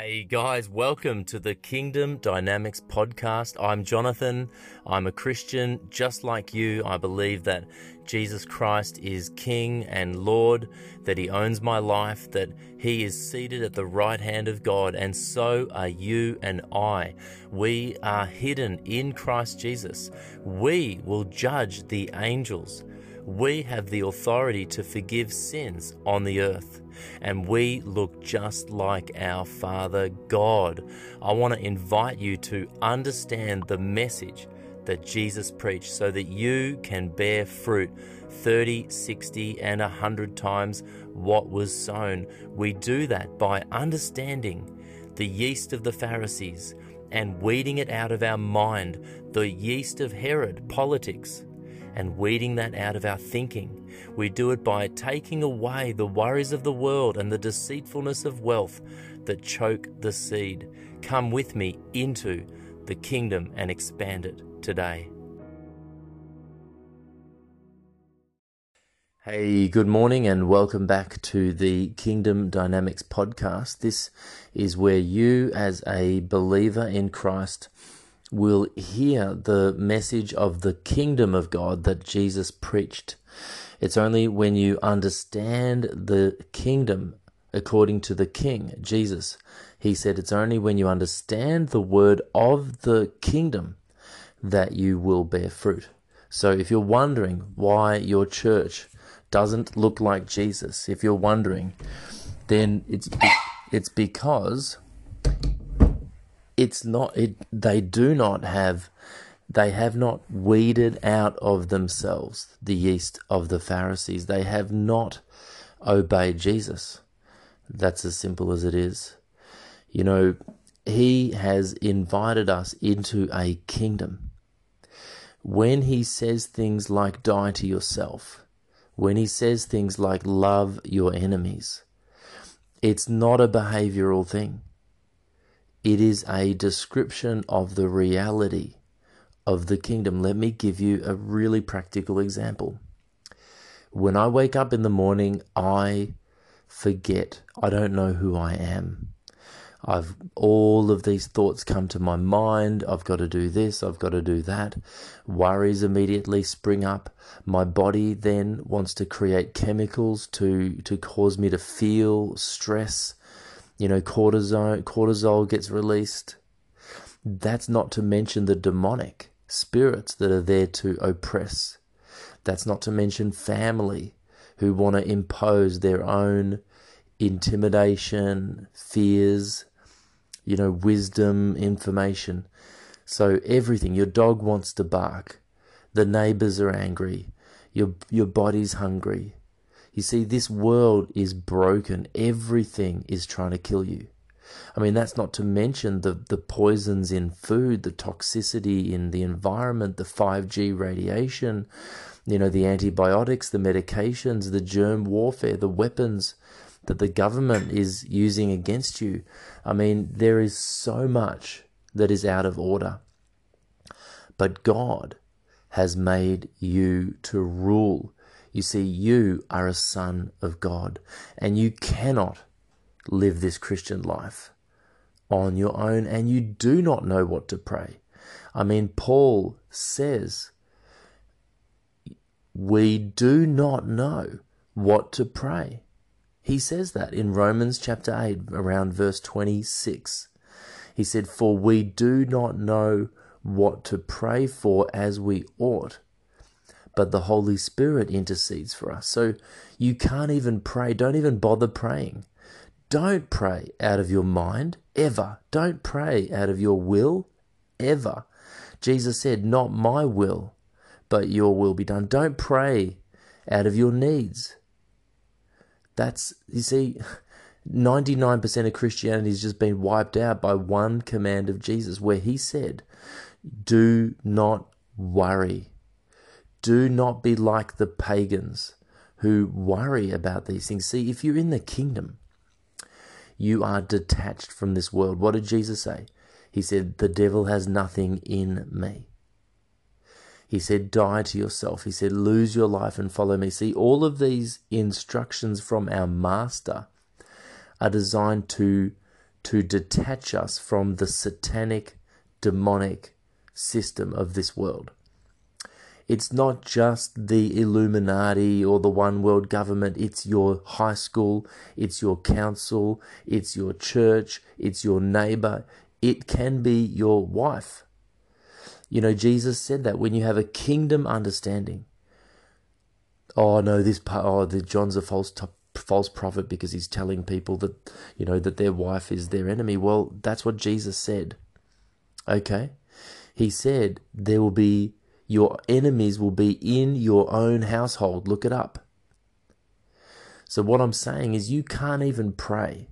Hey guys, welcome to the Kingdom Dynamics podcast. I'm Jonathan. I'm a Christian just like you. I believe that Jesus Christ is King and Lord, that He owns my life, that He is seated at the right hand of God, and so are you and I. We are hidden in Christ Jesus. We will judge the angels. We have the authority to forgive sins on the earth and we look just like our Father God. I want to invite you to understand the message that Jesus preached so that you can bear fruit 30, 60, and 100 times what was sown. We do that by understanding the yeast of the Pharisees and weeding it out of our mind, the yeast of Herod, politics, and weeding that out of our thinking we do it by taking away the worries of the world and the deceitfulness of wealth that choke the seed. Come with me into the kingdom and expand it today. Hey, good morning, and welcome back to the Kingdom Dynamics podcast. This is where you, as a believer in Christ, will hear the message of the kingdom of God that Jesus preached. It's only when you understand the kingdom according to the King, Jesus. He said it's only when you understand the word of the kingdom that you will bear fruit. So if you're wondering why your church doesn't look like Jesus, if you're wondering, then it's it's because it's not it they do not have they have not weeded out of themselves the yeast of the Pharisees. They have not obeyed Jesus. That's as simple as it is. You know, He has invited us into a kingdom. When He says things like die to yourself, when He says things like love your enemies, it's not a behavioral thing. It is a description of the reality of the kingdom. Let me give you a really practical example. When I wake up in the morning, I forget. I don't know who I am. I've all of these thoughts come to my mind. I've got to do this, I've got to do that. Worries immediately spring up. My body then wants to create chemicals to to cause me to feel stress. You know, cortisol cortisol gets released. That's not to mention the demonic spirits that are there to oppress. That's not to mention family who want to impose their own intimidation, fears, you know, wisdom, information. So everything, your dog wants to bark, the neighbors are angry, your your body's hungry. You see, this world is broken. Everything is trying to kill you. I mean, that's not to mention the, the poisons in food, the toxicity in the environment, the 5G radiation, you know, the antibiotics, the medications, the germ warfare, the weapons that the government is using against you. I mean, there is so much that is out of order. But God has made you to rule. You see, you are a son of God, and you cannot live this Christian life on your own and you do not know what to pray. I mean, Paul says, We do not know what to pray. He says that in Romans chapter 8, around verse 26. He said, For we do not know what to pray for as we ought, but the Holy Spirit intercedes for us. So you can't even pray. Don't even bother praying. Don't pray out of your mind, ever. Don't pray out of your will, ever. Jesus said, Not my will, but your will be done. Don't pray out of your needs. That's, you see, 99% of Christianity has just been wiped out by one command of Jesus, where he said, Do not worry. Do not be like the pagans who worry about these things. See, if you're in the kingdom, you are detached from this world. What did Jesus say? He said, The devil has nothing in me. He said, Die to yourself. He said, Lose your life and follow me. See, all of these instructions from our Master are designed to to detach us from the satanic, demonic system of this world. It's not just the Illuminati or the one world government. It's your high school, it's your council, it's your church, it's your neighbor. It can be your wife. You know, Jesus said that when you have a kingdom understanding. Oh no, this part. Oh, the John's a false t- false prophet because he's telling people that you know that their wife is their enemy. Well, that's what Jesus said. Okay, he said there will be your enemies will be in your own household. Look it up. So, what I'm saying is, you can't even pray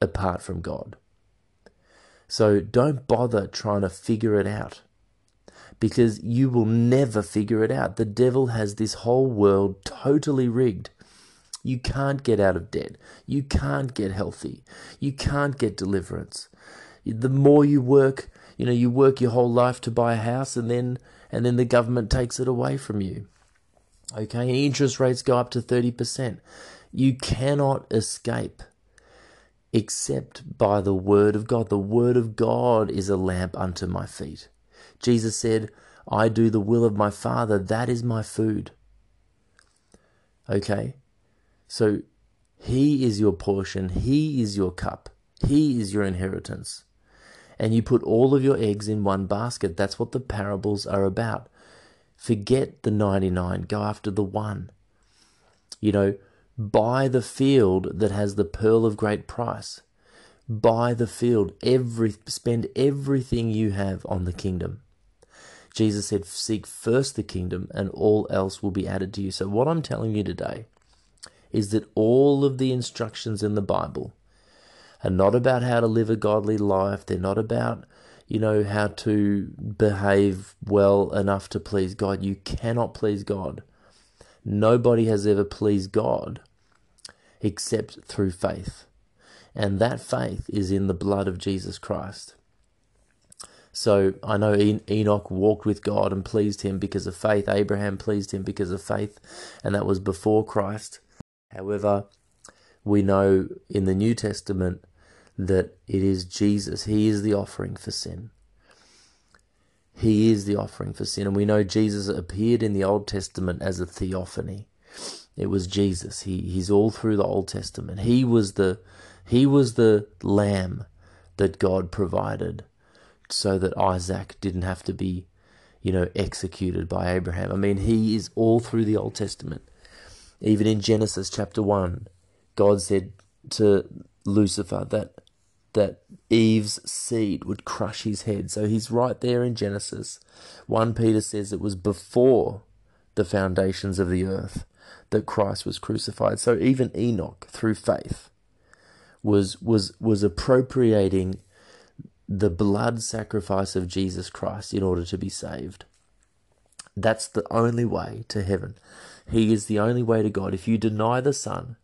apart from God. So, don't bother trying to figure it out because you will never figure it out. The devil has this whole world totally rigged. You can't get out of debt. You can't get healthy. You can't get deliverance. The more you work, you know, you work your whole life to buy a house and then and then the government takes it away from you. Okay, interest rates go up to 30%. You cannot escape except by the word of God. The word of God is a lamp unto my feet. Jesus said, I do the will of my Father, that is my food. Okay? So he is your portion, he is your cup, he is your inheritance and you put all of your eggs in one basket. That's what the parables are about. Forget the 99, go after the one. You know, buy the field that has the pearl of great price. Buy the field, every spend everything you have on the kingdom. Jesus said, Seek first the kingdom, and all else will be added to you. So, what I'm telling you today is that all of the instructions in the Bible are not about how to live a godly life. They're not about, you know, how to behave well enough to please God. You cannot please God. Nobody has ever pleased God except through faith. And that faith is in the blood of Jesus Christ. So I know Enoch walked with God and pleased him because of faith. Abraham pleased him because of faith, and that was before Christ. However, we know in the New Testament that it is Jesus. He is the offering for sin. He is the offering for sin. And we know Jesus appeared in the Old Testament as a theophany. It was Jesus. He he's all through the Old Testament. He was the he was the lamb that God provided so that Isaac didn't have to be, you know, executed by Abraham. I mean, he is all through the Old Testament. Even in Genesis chapter 1, God said to Lucifer that that Eve's seed would crush his head. So he's right there in Genesis. 1 Peter says it was before the foundations of the earth that Christ was crucified. So even Enoch, through faith, was was was appropriating the blood sacrifice of Jesus Christ in order to be saved. That's the only way to heaven. He is the only way to God. If you deny the Son,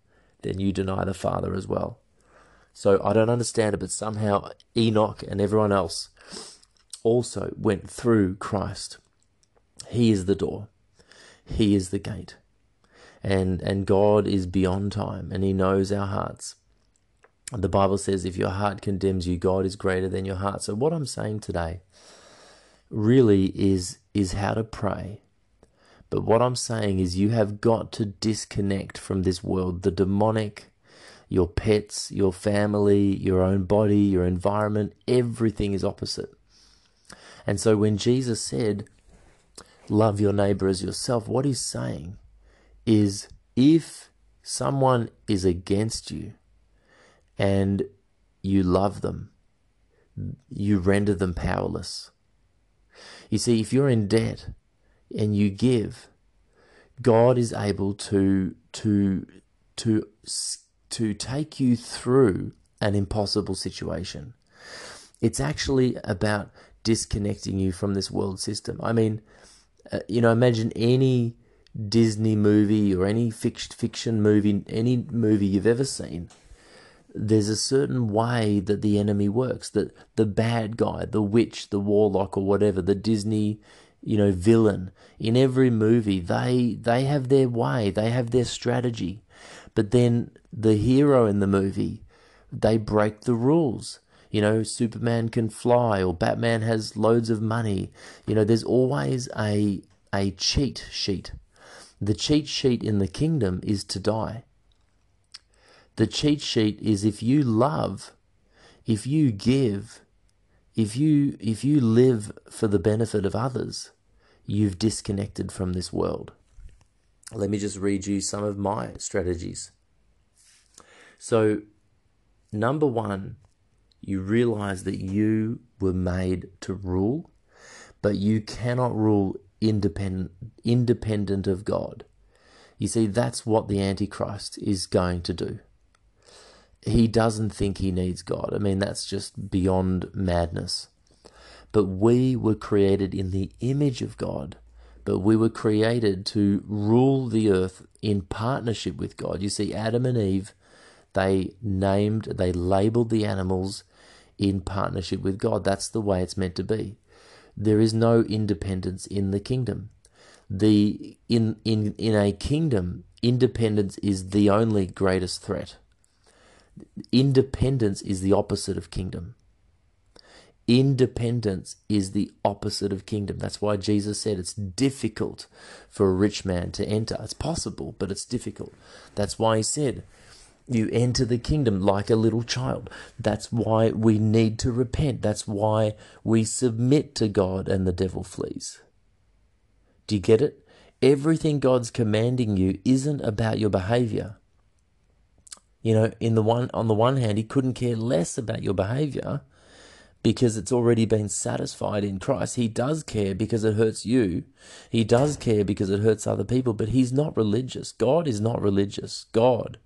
then you deny the Father as well. So I don't understand it, but somehow Enoch and everyone else also went through Christ. He is the door. He is the gate. And and God is beyond time and he knows our hearts. The Bible says if your heart condemns you, God is greater than your heart. So what I'm saying today really is is how to pray. But what I'm saying is you have got to disconnect from this world, the demonic, your pets, your family, your own body, your environment, everything is opposite. And so when Jesus said, Love your neighbor as yourself, what he's saying is if someone is against you and you love them, you render them powerless. You see, if you're in debt and you give, God is able to to to to take you through an impossible situation. It's actually about disconnecting you from this world system. I mean, uh, you know, imagine any Disney movie or any fiction movie, any movie you've ever seen. There's a certain way that the enemy works. That the bad guy, the witch, the warlock, or whatever, the Disney, you know, villain in every movie, they they have their way. They have their strategy. But then the hero in the movie, they break the rules. You know, Superman can fly or Batman has loads of money. You know, there's always a a cheat sheet. The cheat sheet in the kingdom is to die. The cheat sheet is if you love, if you give, if you if you live for the benefit of others, you've disconnected from this world. Let me just read you some of my strategies. So, number one, you realize that you were made to rule, but you cannot rule independent independent of God. You see, that's what the Antichrist is going to do. He doesn't think he needs God. I mean, that's just beyond madness. But we were created in the image of God, but we were created to rule the earth in partnership with God. You see, Adam and Eve, they named, they labeled the animals in partnership with God. That's the way it's meant to be. There is no independence in the kingdom. The in in in a kingdom, independence is the only greatest threat. Independence is the opposite of kingdom. Independence is the opposite of kingdom. That's why Jesus said it's difficult for a rich man to enter. It's possible, but it's difficult. That's why he said, you enter the kingdom like a little child. That's why we need to repent. That's why we submit to God and the devil flees. Do you get it? Everything God's commanding you isn't about your behavior. You know, in the one on the one hand, he couldn't care less about your behavior because it's already been satisfied in Christ. He does care because it hurts you. He does care because it hurts other people, but he's not religious. God is not religious. God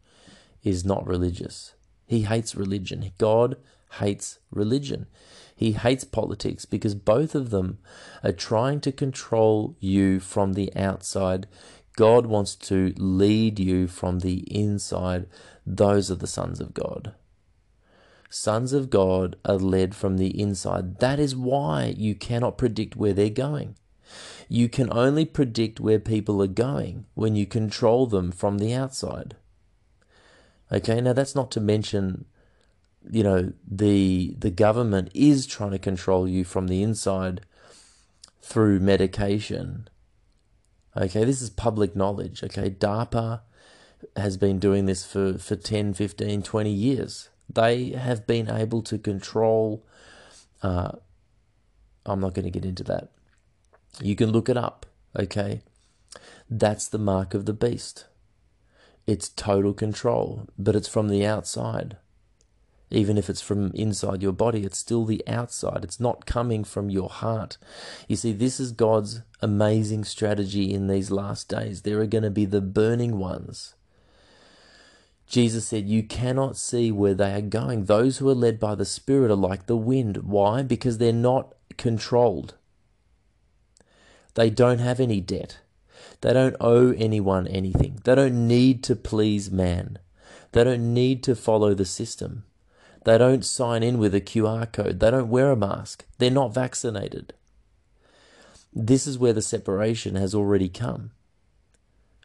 is not religious. He hates religion. God hates religion. He hates politics because both of them are trying to control you from the outside. God wants to lead you from the inside. Those are the sons of God. Sons of God are led from the inside. That is why you cannot predict where they're going. You can only predict where people are going when you control them from the outside. Okay, now that's not to mention, you know, the the government is trying to control you from the inside through medication. Okay, this is public knowledge. Okay, DARPA has been doing this for, for 10, 15, 20 years. They have been able to control. Uh, I'm not going to get into that. You can look it up. Okay, that's the mark of the beast. It's total control, but it's from the outside. Even if it's from inside your body, it's still the outside. It's not coming from your heart. You see, this is God's amazing strategy in these last days. There are going to be the burning ones. Jesus said, You cannot see where they are going. Those who are led by the Spirit are like the wind. Why? Because they're not controlled. They don't have any debt. They don't owe anyone anything. They don't need to please man. They don't need to follow the system. They don't sign in with a QR code. They don't wear a mask. They're not vaccinated. This is where the separation has already come.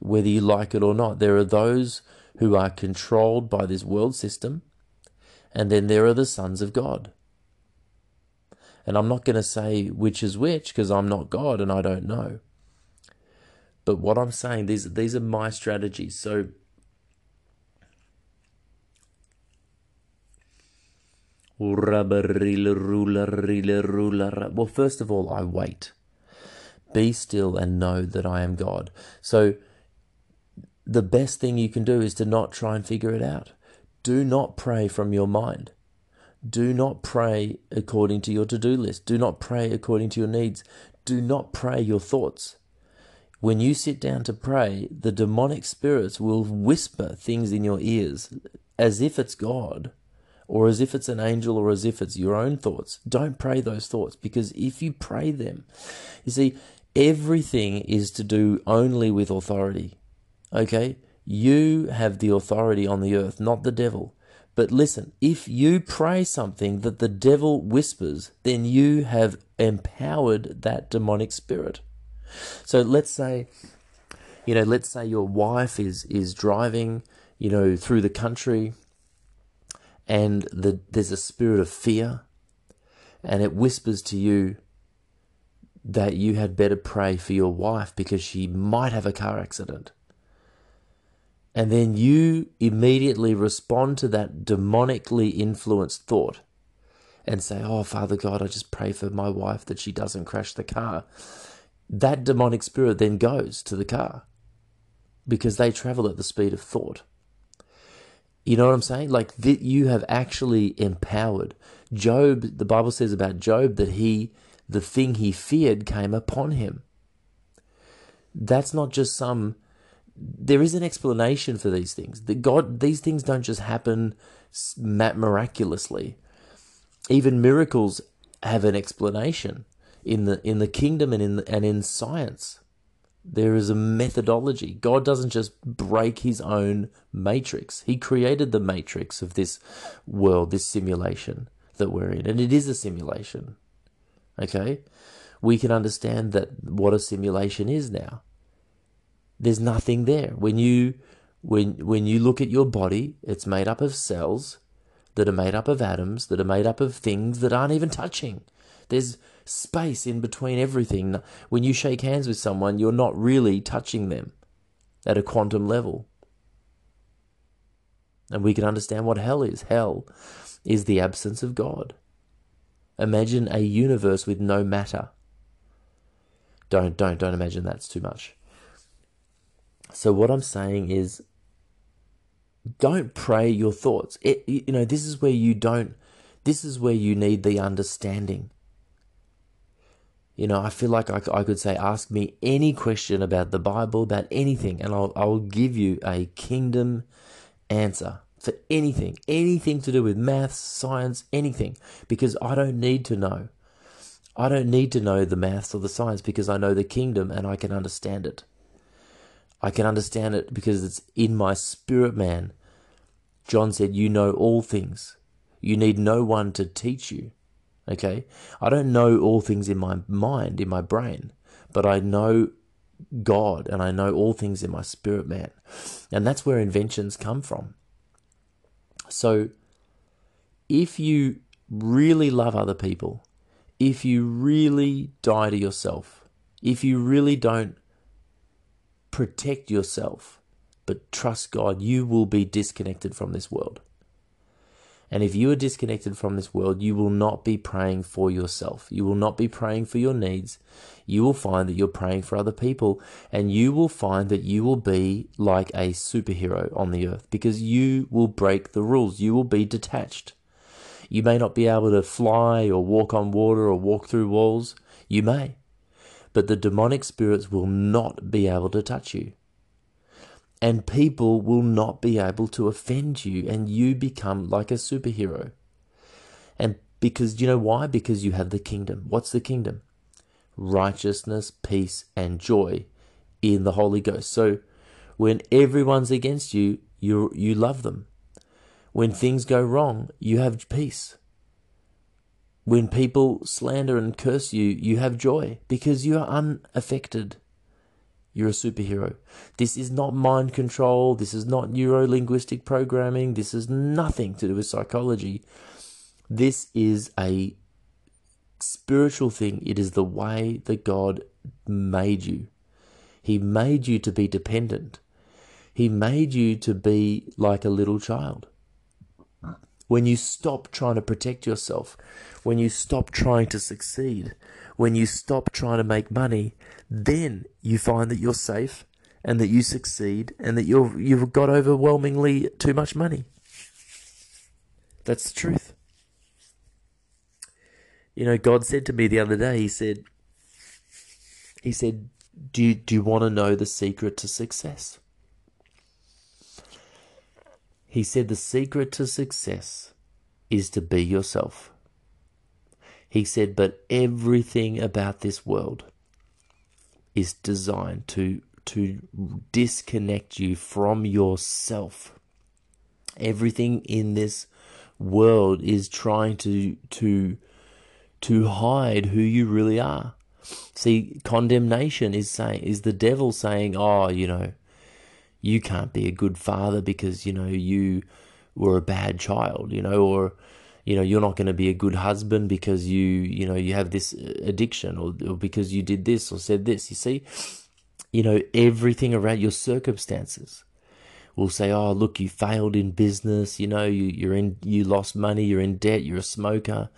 Whether you like it or not, there are those who are controlled by this world system, and then there are the sons of God. And I'm not going to say which is which because I'm not God and I don't know. But what I'm saying, these these are my strategies. So well, first of all, I wait. Be still and know that I am God. So the best thing you can do is to not try and figure it out. Do not pray from your mind. Do not pray according to your to do list. Do not pray according to your needs. Do not pray your thoughts. When you sit down to pray, the demonic spirits will whisper things in your ears as if it's God or as if it's an angel or as if it's your own thoughts. Don't pray those thoughts because if you pray them, you see, everything is to do only with authority. Okay? You have the authority on the earth, not the devil. But listen, if you pray something that the devil whispers, then you have empowered that demonic spirit. So let's say, you know, let's say your wife is is driving, you know, through the country, and the, there's a spirit of fear, and it whispers to you that you had better pray for your wife because she might have a car accident. And then you immediately respond to that demonically influenced thought and say, Oh, Father God, I just pray for my wife that she doesn't crash the car. That demonic spirit then goes to the car because they travel at the speed of thought. You know what I'm saying? Like that you have actually empowered. Job, the Bible says about Job that he, the thing he feared came upon him. That's not just some, there is an explanation for these things. The God, these things don't just happen miraculously. Even miracles have an explanation in the in the kingdom and in the, and in science. There is a methodology. God doesn't just break his own matrix. He created the matrix of this world, this simulation that we're in. And it is a simulation. Okay? We can understand that what a simulation is now. There's nothing there. When you when when you look at your body, it's made up of cells that are made up of atoms, that are made up of things that aren't even touching. There's space in between everything. When you shake hands with someone, you're not really touching them at a quantum level. And we can understand what hell is. Hell is the absence of God. Imagine a universe with no matter. Don't don't don't imagine that's too much. So what I'm saying is don't pray your thoughts. It, you know, this is where you don't this is where you need the understanding. You know, I feel like I, I could say, ask me any question about the Bible, about anything, and I'll, I'll give you a kingdom answer for anything, anything to do with maths, science, anything, because I don't need to know. I don't need to know the maths or the science because I know the kingdom and I can understand it. I can understand it because it's in my spirit man. John said, You know all things. You need no one to teach you. Okay? I don't know all things in my mind, in my brain, but I know God and I know all things in my spirit man. And that's where inventions come from. So if you really love other people, if you really die to yourself, if you really don't protect yourself, but trust God, you will be disconnected from this world. And if you are disconnected from this world, you will not be praying for yourself. You will not be praying for your needs. You will find that you're praying for other people, and you will find that you will be like a superhero on the earth because you will break the rules. You will be detached. You may not be able to fly or walk on water or walk through walls. You may. But the demonic spirits will not be able to touch you and people will not be able to offend you, and you become like a superhero. And because you know why? Because you have the kingdom. What's the kingdom? Righteousness, peace, and joy in the Holy Ghost. So when everyone's against you, you you love them. When things go wrong, you have peace. When people slander and curse you, you have joy because you are unaffected you're a superhero. This is not mind control. This is not neuro linguistic programming. This is nothing to do with psychology. This is a spiritual thing. It is the way that God made you. He made you to be dependent. He made you to be like a little child. When you stop trying to protect yourself, when you stop trying to succeed, when you stop trying to make money, then you find that you're safe and that you succeed and that you've you've got overwhelmingly too much money. That's the truth. You know, God said to me the other day, He said, He said, Do you, do you want to know the secret to success? He said, The secret to success is to be yourself. He said, But everything about this world is designed to, to disconnect you from yourself. Everything in this world is trying to, to, to hide who you really are. See, condemnation is saying is the devil saying, "Oh, you know, you can't be a good father because you know you were a bad child, you know, or you know you're not going to be a good husband because you you know you have this uh, addiction or, or because you did this or said this. You see, you know everything around your circumstances will say, "Oh, look, you failed in business. You know, you you're in you lost money. You're in debt. You're a smoker."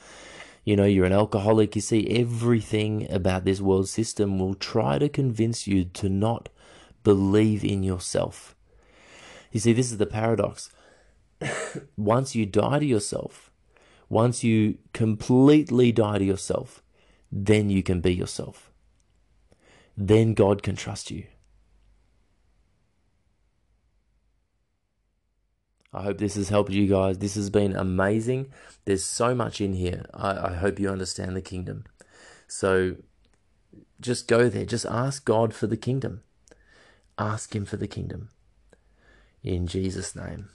You know, you're an alcoholic. You see, everything about this world system will try to convince you to not believe in yourself. You see, this is the paradox. once you die to yourself, once you completely die to yourself, then you can be yourself. Then God can trust you. I hope this has helped you guys. This has been amazing. There's so much in here. I, I hope you understand the kingdom. So just go there. Just ask God for the kingdom. Ask Him for the kingdom. In Jesus' name.